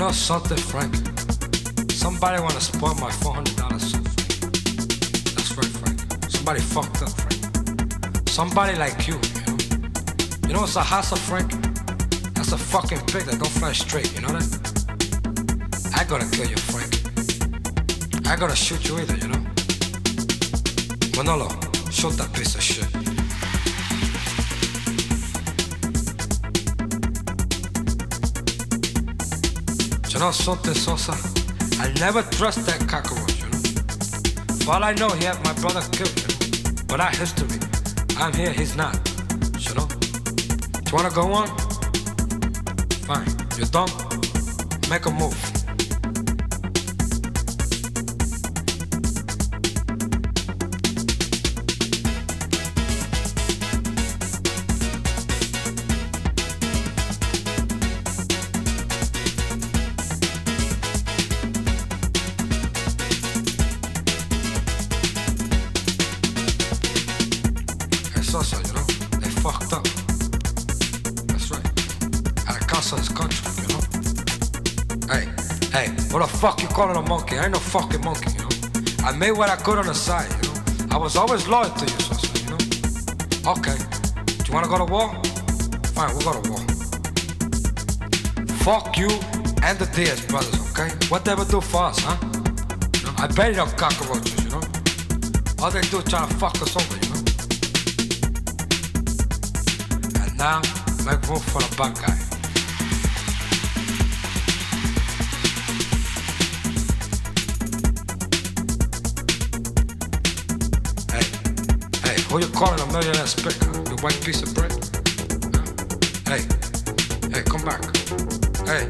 know something, Frank? Somebody wanna spoil my four hundred dollars. That's right, Frank. Somebody fucked up, Frank. Somebody like you, you know. You know what's a hassle, Frank? That's a fucking pig that don't fly straight. You know that? I gotta kill you, Frank. I gotta shoot you either, you know. Manolo, shoot that piece of shit. Know something, Sosa? I never trust that cockroach, you know. For all I know, he had my brother killed, you. But that history. I'm here, he's not. You know? Do You wanna go on? Fine. You done? Make a move. Made what I could on the side, you know. I was always loyal to you, Sosa, you know. Okay, do you wanna go to war? Fine, we'll go to war. Fuck you and the Diaz brothers, okay? What ever do for us, huh? You know, I bet you cockroaches, you know. All they do is try to fuck us over, you know. And now, make room for the bad guy. Who you calling a millionaire spick? Huh? You white piece of bread? Hey, hey, come back. Hey,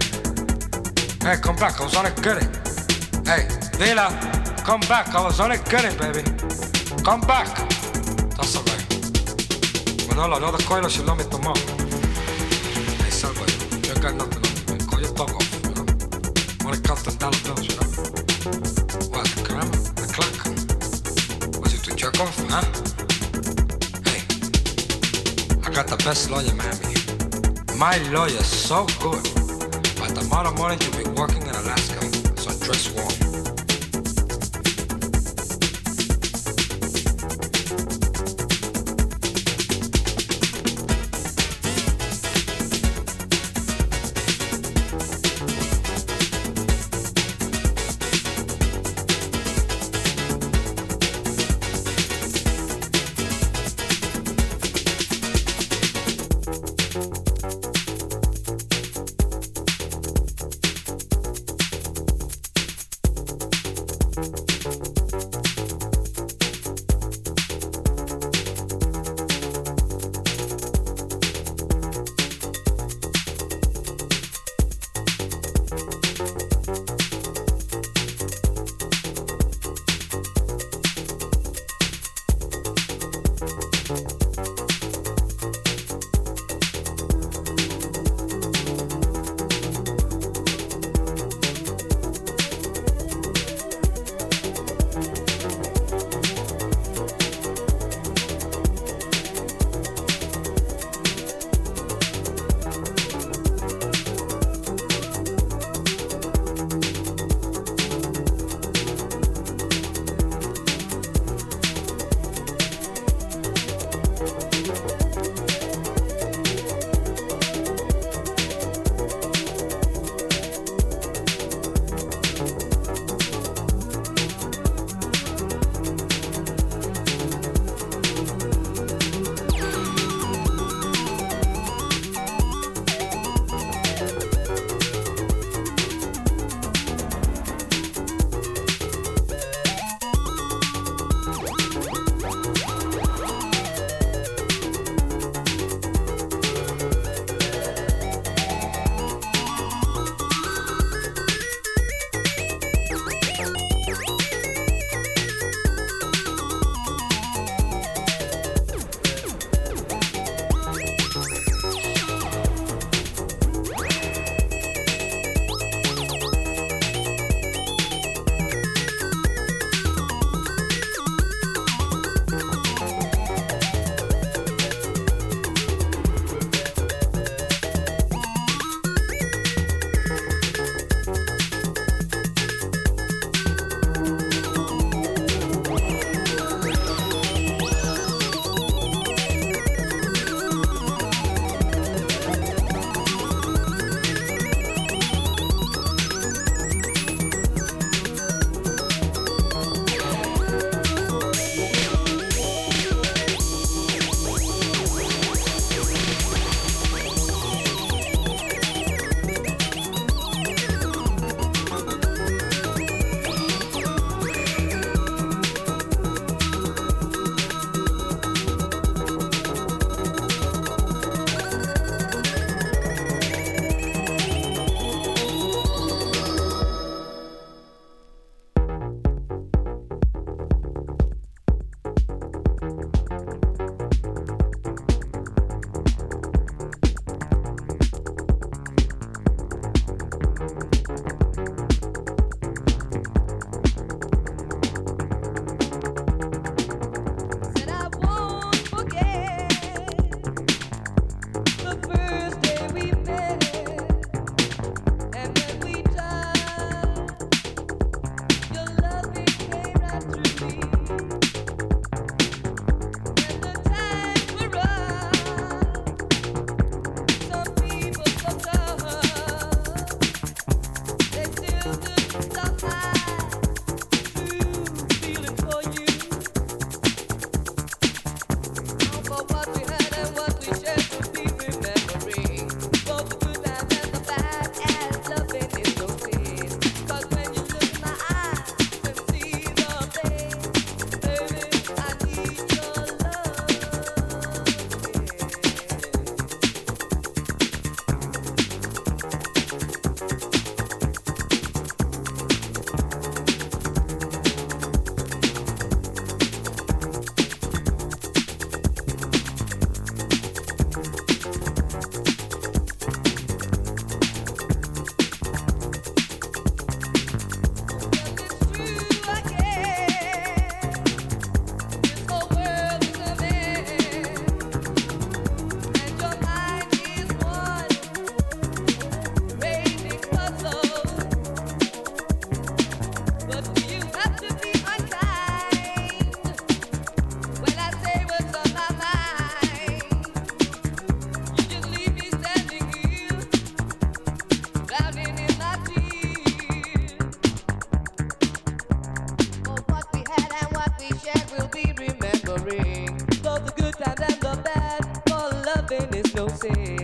hey, come back. I was on it getting. Hey, Vila, come back. I was on it getting, baby. Come back. That's all right. Manolo, no the coil should let me tomorrow. Hey, Salva, you got nothing on me. Call your dog off, you know? Wanna count the dollar bills, you know? Best lawyer, Miami. My lawyer's so good. By tomorrow morning, you'll be working in Alaska, so dress warm. see.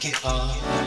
Take it all.